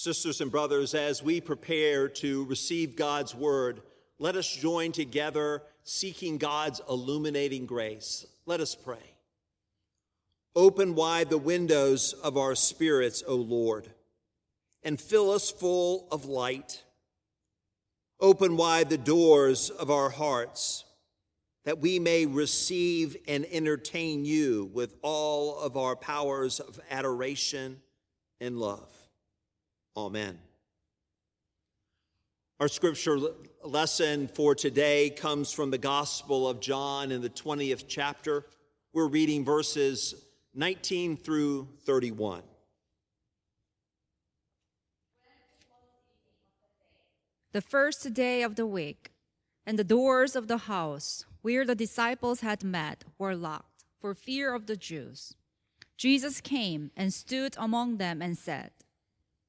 Sisters and brothers, as we prepare to receive God's word, let us join together seeking God's illuminating grace. Let us pray. Open wide the windows of our spirits, O Lord, and fill us full of light. Open wide the doors of our hearts that we may receive and entertain you with all of our powers of adoration and love. Amen. Our scripture lesson for today comes from the Gospel of John in the 20th chapter. We're reading verses 19 through 31. The first day of the week, and the doors of the house where the disciples had met were locked for fear of the Jews. Jesus came and stood among them and said,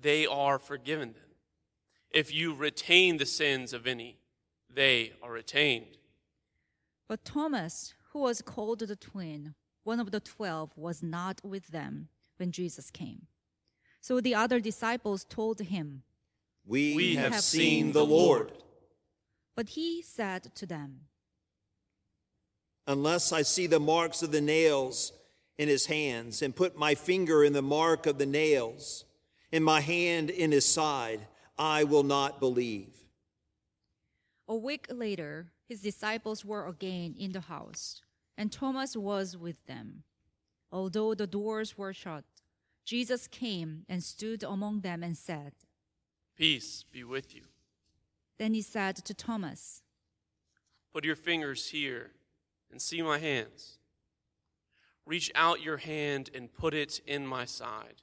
they are forgiven them. If you retain the sins of any, they are retained. But Thomas, who was called the twin, one of the twelve, was not with them when Jesus came. So the other disciples told him, We, We have, have seen seen the the Lord. But he said to them, Unless I see the marks of the nails in his hands, and put my finger in the mark of the nails, and my hand in his side, I will not believe. A week later, his disciples were again in the house, and Thomas was with them. Although the doors were shut, Jesus came and stood among them and said, Peace be with you. Then he said to Thomas, Put your fingers here and see my hands. Reach out your hand and put it in my side.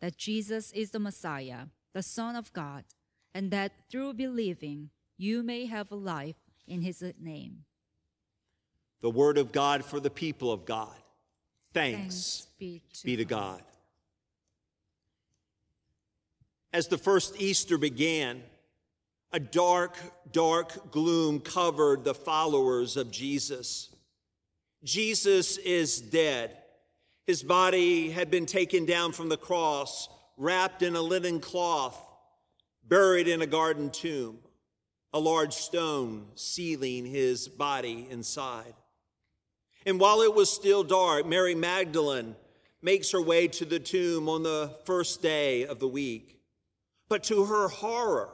that Jesus is the Messiah, the Son of God, and that through believing you may have a life in his name. The word of God for the people of God. Thanks, Thanks be to, be to God. As the first Easter began, a dark, dark gloom covered the followers of Jesus. Jesus is dead. His body had been taken down from the cross, wrapped in a linen cloth, buried in a garden tomb, a large stone sealing his body inside. And while it was still dark, Mary Magdalene makes her way to the tomb on the first day of the week. But to her horror,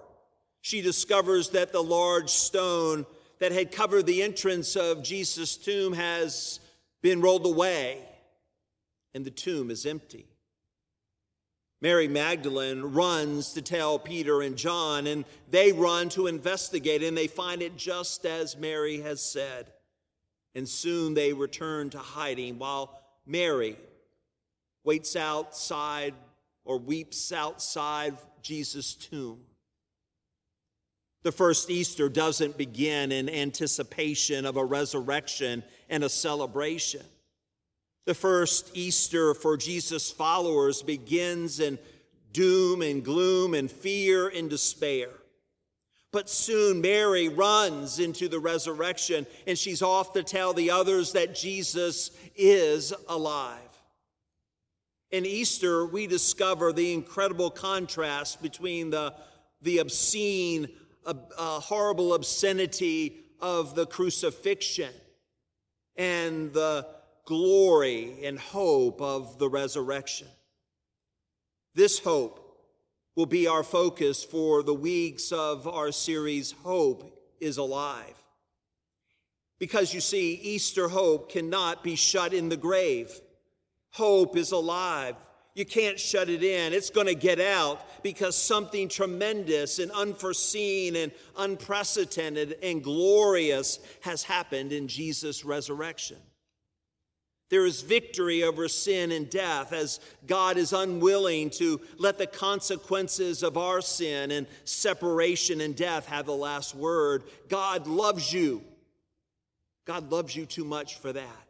she discovers that the large stone that had covered the entrance of Jesus' tomb has been rolled away and the tomb is empty. Mary Magdalene runs to tell Peter and John, and they run to investigate, and they find it just as Mary has said. And soon they return to hiding while Mary waits outside or weeps outside Jesus' tomb. The first Easter doesn't begin in anticipation of a resurrection and a celebration. The first Easter for Jesus' followers begins in doom and gloom and fear and despair. But soon Mary runs into the resurrection and she's off to tell the others that Jesus is alive. In Easter, we discover the incredible contrast between the, the obscene, uh, uh, horrible obscenity of the crucifixion and the glory and hope of the resurrection. This hope will be our focus for the weeks of our series, Hope is Alive. Because you see, Easter hope cannot be shut in the grave. Hope is alive. You can't shut it in. It's going to get out because something tremendous and unforeseen and unprecedented and glorious has happened in Jesus' resurrection. There is victory over sin and death as God is unwilling to let the consequences of our sin and separation and death have the last word. God loves you. God loves you too much for that.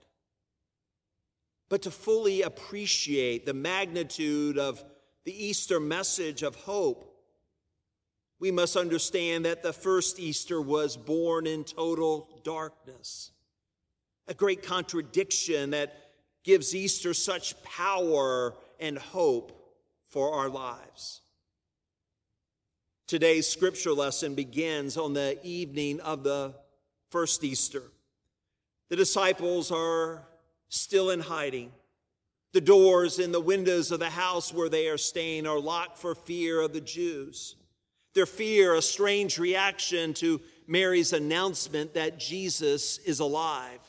But to fully appreciate the magnitude of the Easter message of hope, we must understand that the first Easter was born in total darkness a great contradiction that gives Easter such power and hope for our lives. Today's scripture lesson begins on the evening of the first Easter. The disciples are still in hiding. The doors and the windows of the house where they are staying are locked for fear of the Jews. Their fear, a strange reaction to Mary's announcement that Jesus is alive.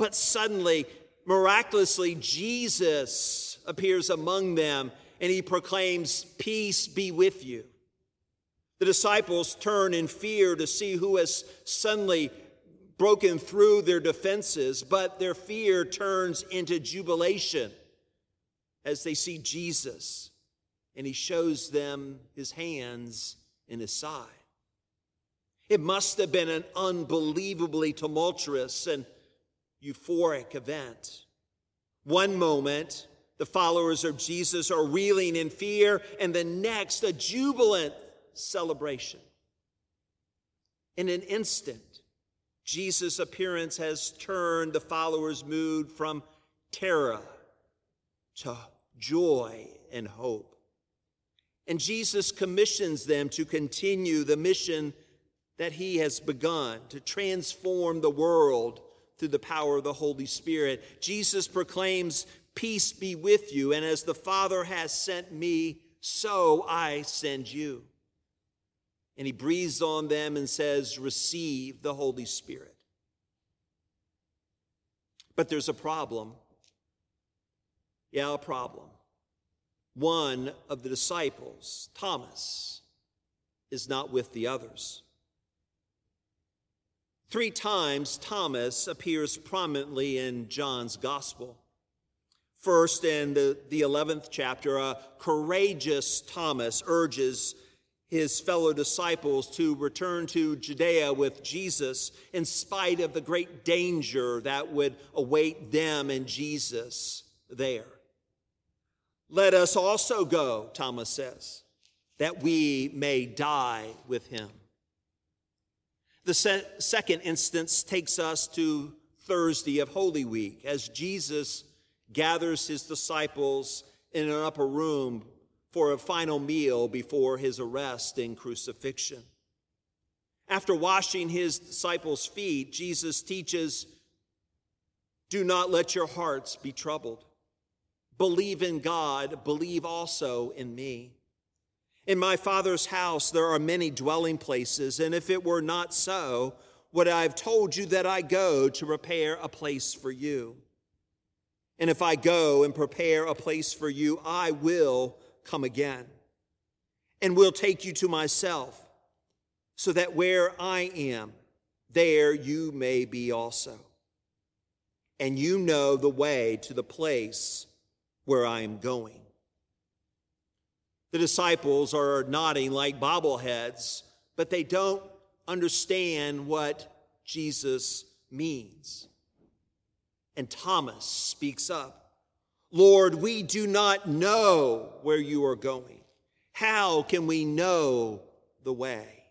But suddenly, miraculously, Jesus appears among them and he proclaims, Peace be with you. The disciples turn in fear to see who has suddenly broken through their defenses, but their fear turns into jubilation as they see Jesus and he shows them his hands and his side. It must have been an unbelievably tumultuous and euphoric event. One moment, the followers of Jesus are reeling in fear, and the next, a jubilant celebration. In an instant, Jesus' appearance has turned the followers' mood from terror to joy and hope. And Jesus commissions them to continue the mission that he has begun to transform the world through the power of the Holy Spirit. Jesus proclaims, Peace be with you, and as the Father has sent me, so I send you. And he breathes on them and says, Receive the Holy Spirit. But there's a problem. Yeah, a problem. One of the disciples, Thomas, is not with the others. Three times, Thomas appears prominently in John's gospel. First, in the, the 11th chapter, a courageous Thomas urges his fellow disciples to return to Judea with Jesus in spite of the great danger that would await them and Jesus there. Let us also go, Thomas says, that we may die with him. The se- second instance takes us to Thursday of Holy Week as Jesus gathers his disciples in an upper room for a final meal before his arrest and crucifixion. After washing his disciples' feet, Jesus teaches Do not let your hearts be troubled. Believe in God, believe also in me. In my Father's house there are many dwelling places, and if it were not so, would I have told you that I go to prepare a place for you? And if I go and prepare a place for you, I will come again and will take you to myself, so that where I am, there you may be also. And you know the way to the place where I am going. The disciples are nodding like bobbleheads, but they don't understand what Jesus means. And Thomas speaks up Lord, we do not know where you are going. How can we know the way?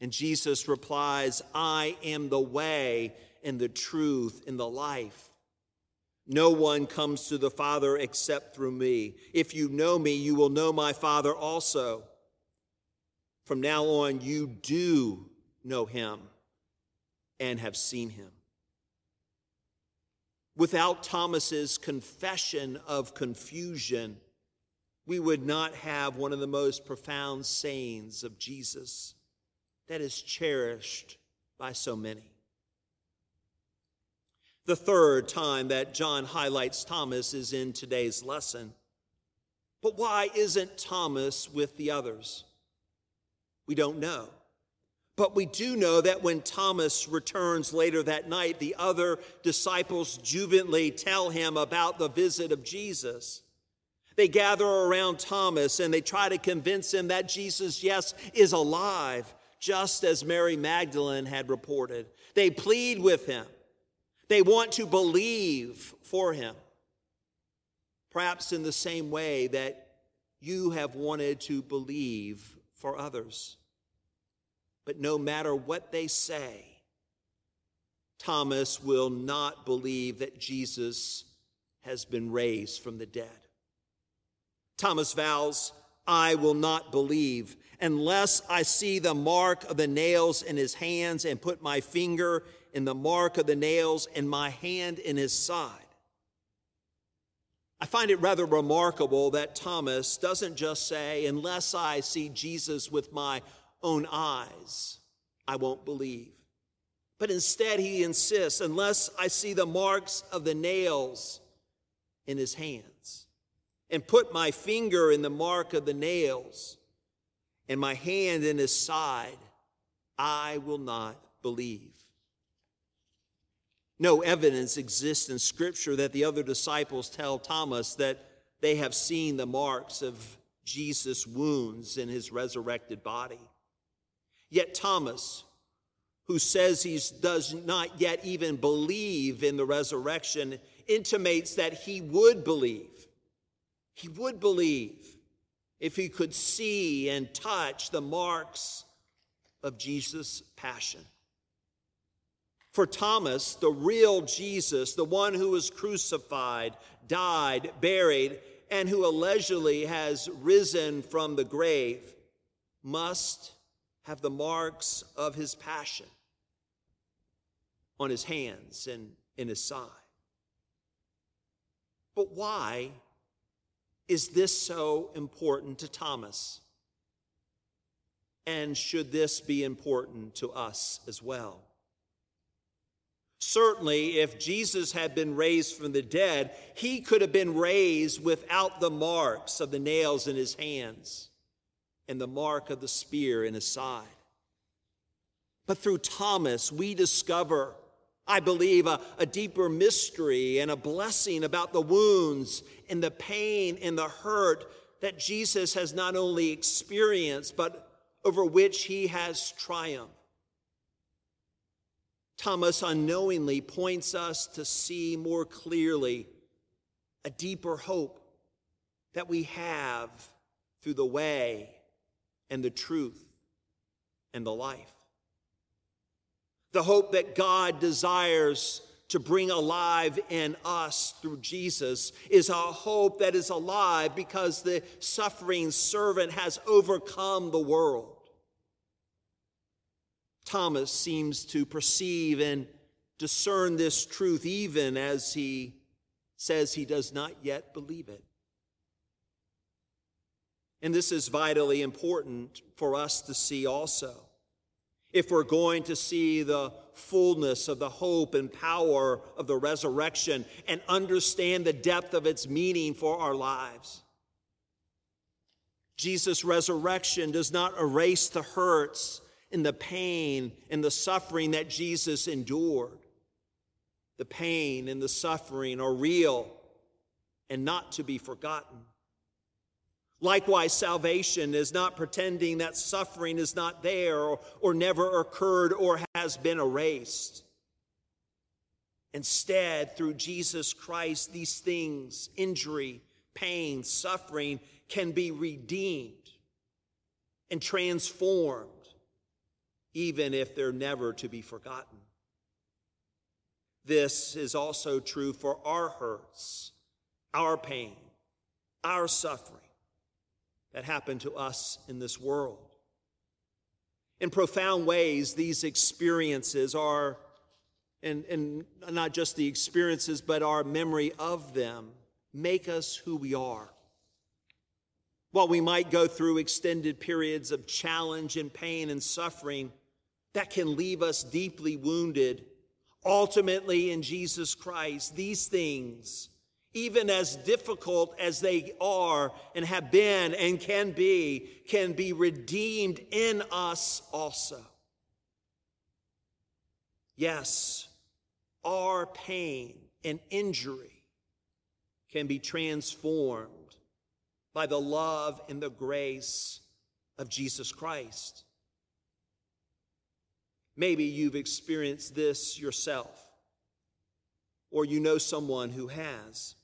And Jesus replies, I am the way and the truth and the life. No one comes to the Father except through me. If you know me, you will know my Father also. From now on, you do know him and have seen him. Without Thomas's confession of confusion, we would not have one of the most profound sayings of Jesus that is cherished by so many. The third time that John highlights Thomas is in today's lesson. But why isn't Thomas with the others? We don't know. But we do know that when Thomas returns later that night, the other disciples jubilantly tell him about the visit of Jesus. They gather around Thomas and they try to convince him that Jesus, yes, is alive, just as Mary Magdalene had reported. They plead with him. They want to believe for him. Perhaps in the same way that you have wanted to believe for others. But no matter what they say, Thomas will not believe that Jesus has been raised from the dead. Thomas vows, I will not believe unless I see the mark of the nails in his hands and put my finger in the mark of the nails and my hand in his side. I find it rather remarkable that Thomas doesn't just say, Unless I see Jesus with my own eyes, I won't believe. But instead, he insists, unless I see the marks of the nails in his hands, and put my finger in the mark of the nails, and my hand in his side, I will not believe. No evidence exists in Scripture that the other disciples tell Thomas that they have seen the marks of Jesus' wounds in his resurrected body. Yet Thomas, who says he does not yet even believe in the resurrection, intimates that he would believe. He would believe if he could see and touch the marks of Jesus' passion. For Thomas, the real Jesus, the one who was crucified, died, buried, and who allegedly has risen from the grave, must have the marks of his passion on his hands and in his side. But why is this so important to Thomas? And should this be important to us as well? Certainly, if Jesus had been raised from the dead, he could have been raised without the marks of the nails in his hands and the mark of the spear in his side. But through Thomas, we discover, I believe, a, a, deeper mystery and a blessing about the wounds and the pain and the hurt that Jesus has not only experienced, but over which he has triumphed. Thomas unknowingly points us to see more clearly a deeper hope that we have through the way and the truth and the life. The hope that God desires to bring alive in us through Jesus is a hope that is alive because the suffering servant has overcome the world. Thomas seems to perceive and discern this truth even as he says he does not yet believe it. And this is vitally important for us to see also. If we're going to see the fullness of the hope and power of the resurrection and understand the depth of its meaning for our lives. Jesus' resurrection does not erase the hurts and the pain and the suffering that Jesus endured. The pain and the suffering are real and not to be forgotten. Likewise, salvation is not pretending that suffering is not there or, or never occurred or has been erased. Instead, through Jesus Christ, these things, injury, pain, suffering, can be redeemed and transformed, even if they're never to be forgotten. This is also true for our hurts, our pain, our suffering that happen to us in this world. In profound ways, these experiences are, and, and not just the experiences, but our memory of them, make us who we are. While we might go through extended periods of challenge and pain and suffering, that can leave us deeply wounded. Ultimately, in Jesus Christ, these things, even as difficult as they are and have been and can be, can be redeemed in us also. Yes, our pain and injury can be transformed by the love and the grace of Jesus Christ. Maybe you've experienced this yourself, or you know someone who has.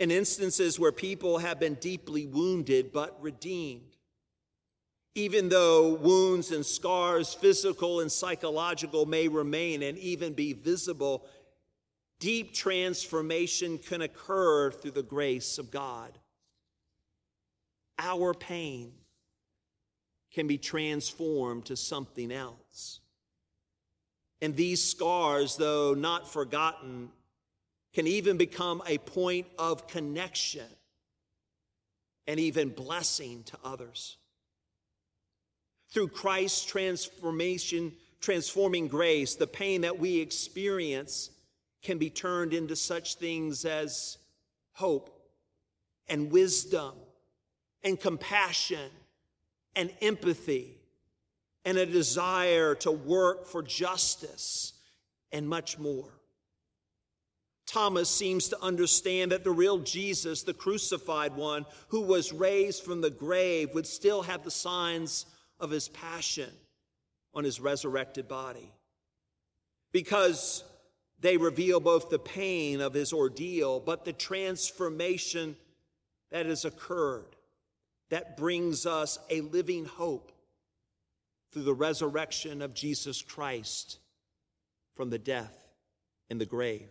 In instances where people have been deeply wounded but redeemed, even though wounds and scars, physical and psychological, may remain and even be visible, deep transformation can occur through the grace of God. Our pain can be transformed to something else. And these scars, though not forgotten, can even become a point of connection and even blessing to others. Through Christ's transformation, transforming grace, the pain that we experience can be turned into such things as hope and wisdom and compassion and empathy and a desire to work for justice and much more. Thomas seems to understand that the real Jesus, the crucified one who was raised from the grave, would still have the signs of his passion on his resurrected body. Because they reveal both the pain of his ordeal, but the transformation that has occurred that brings us a living hope through the resurrection of Jesus Christ from the death in the grave.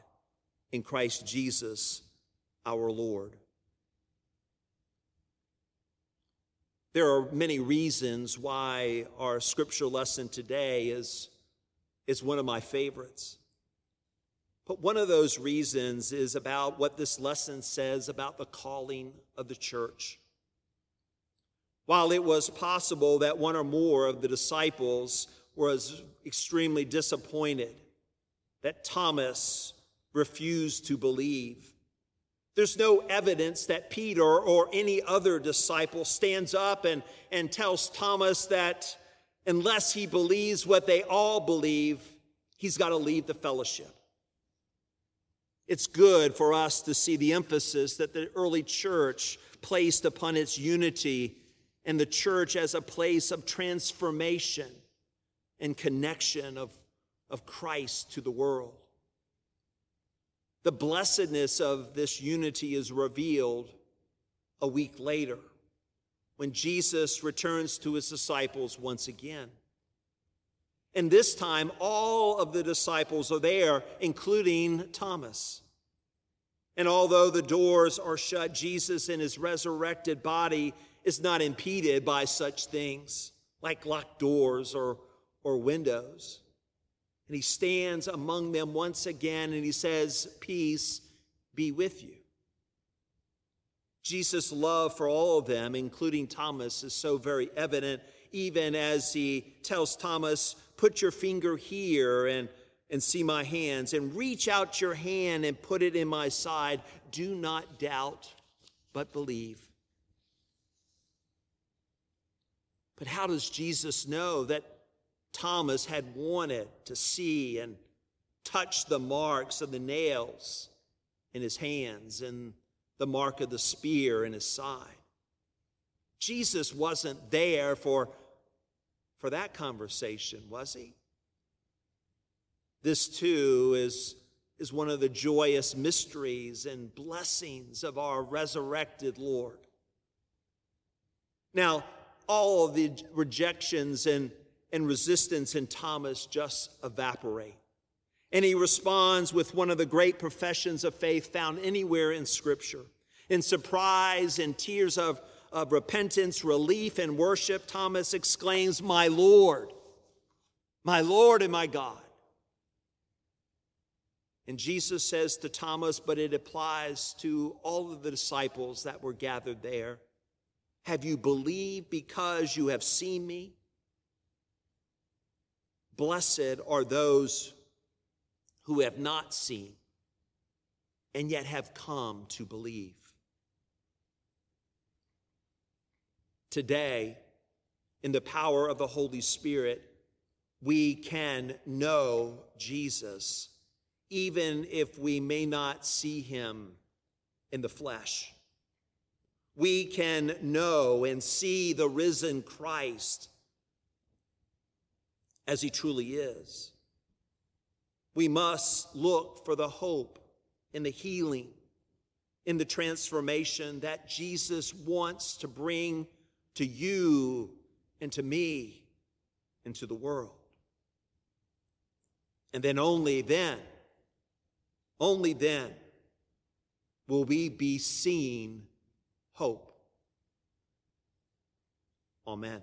in Christ Jesus our Lord. There are many reasons why our scripture lesson today is, is one of my favorites. But one of those reasons is about what this lesson says about the calling of the church. While it was possible that one or more of the disciples was extremely disappointed that Thomas refused to believe, there's no evidence that Peter or any other disciple stands up and, and tells Thomas that unless he believes what they all believe, he's got to leave the fellowship. It's good for us to see the emphasis that the early church placed upon its unity and the church as a place of transformation and connection of, of Christ to the world. The blessedness of this unity is revealed a week later when Jesus returns to his disciples once again. And this time, all of the disciples are there, including Thomas. And although the doors are shut, Jesus in his resurrected body is not impeded by such things like locked doors or, or windows. And he stands among them once again and he says, Peace be with you. Jesus' love for all of them, including Thomas, is so very evident, even as he tells Thomas, Put your finger here and, and see my hands, and reach out your hand and put it in my side. Do not doubt, but believe. But how does Jesus know that Thomas had wanted to see and touch the marks of the nails in his hands and the mark of the spear in his side? Jesus wasn't there for, for that conversation, was he? This too is, is one of the joyous mysteries and blessings of our resurrected Lord. Now, all of the rejections and, and resistance in Thomas just evaporate. And he responds with one of the great professions of faith found anywhere in Scripture. In surprise and tears of, of repentance, relief, and worship, Thomas exclaims, My Lord, my Lord and my God. And Jesus says to Thomas, but it applies to all of the disciples that were gathered there Have you believed because you have seen me? Blessed are those who have not seen and yet have come to believe. Today, in the power of the Holy Spirit, we can know Jesus even if we may not see him in the flesh. We can know and see the risen Christ as he truly is. We must look for the hope in the healing, in the transformation that Jesus wants to bring to you and to me and to the world. And then only then, only then will we be seeing hope. Amen.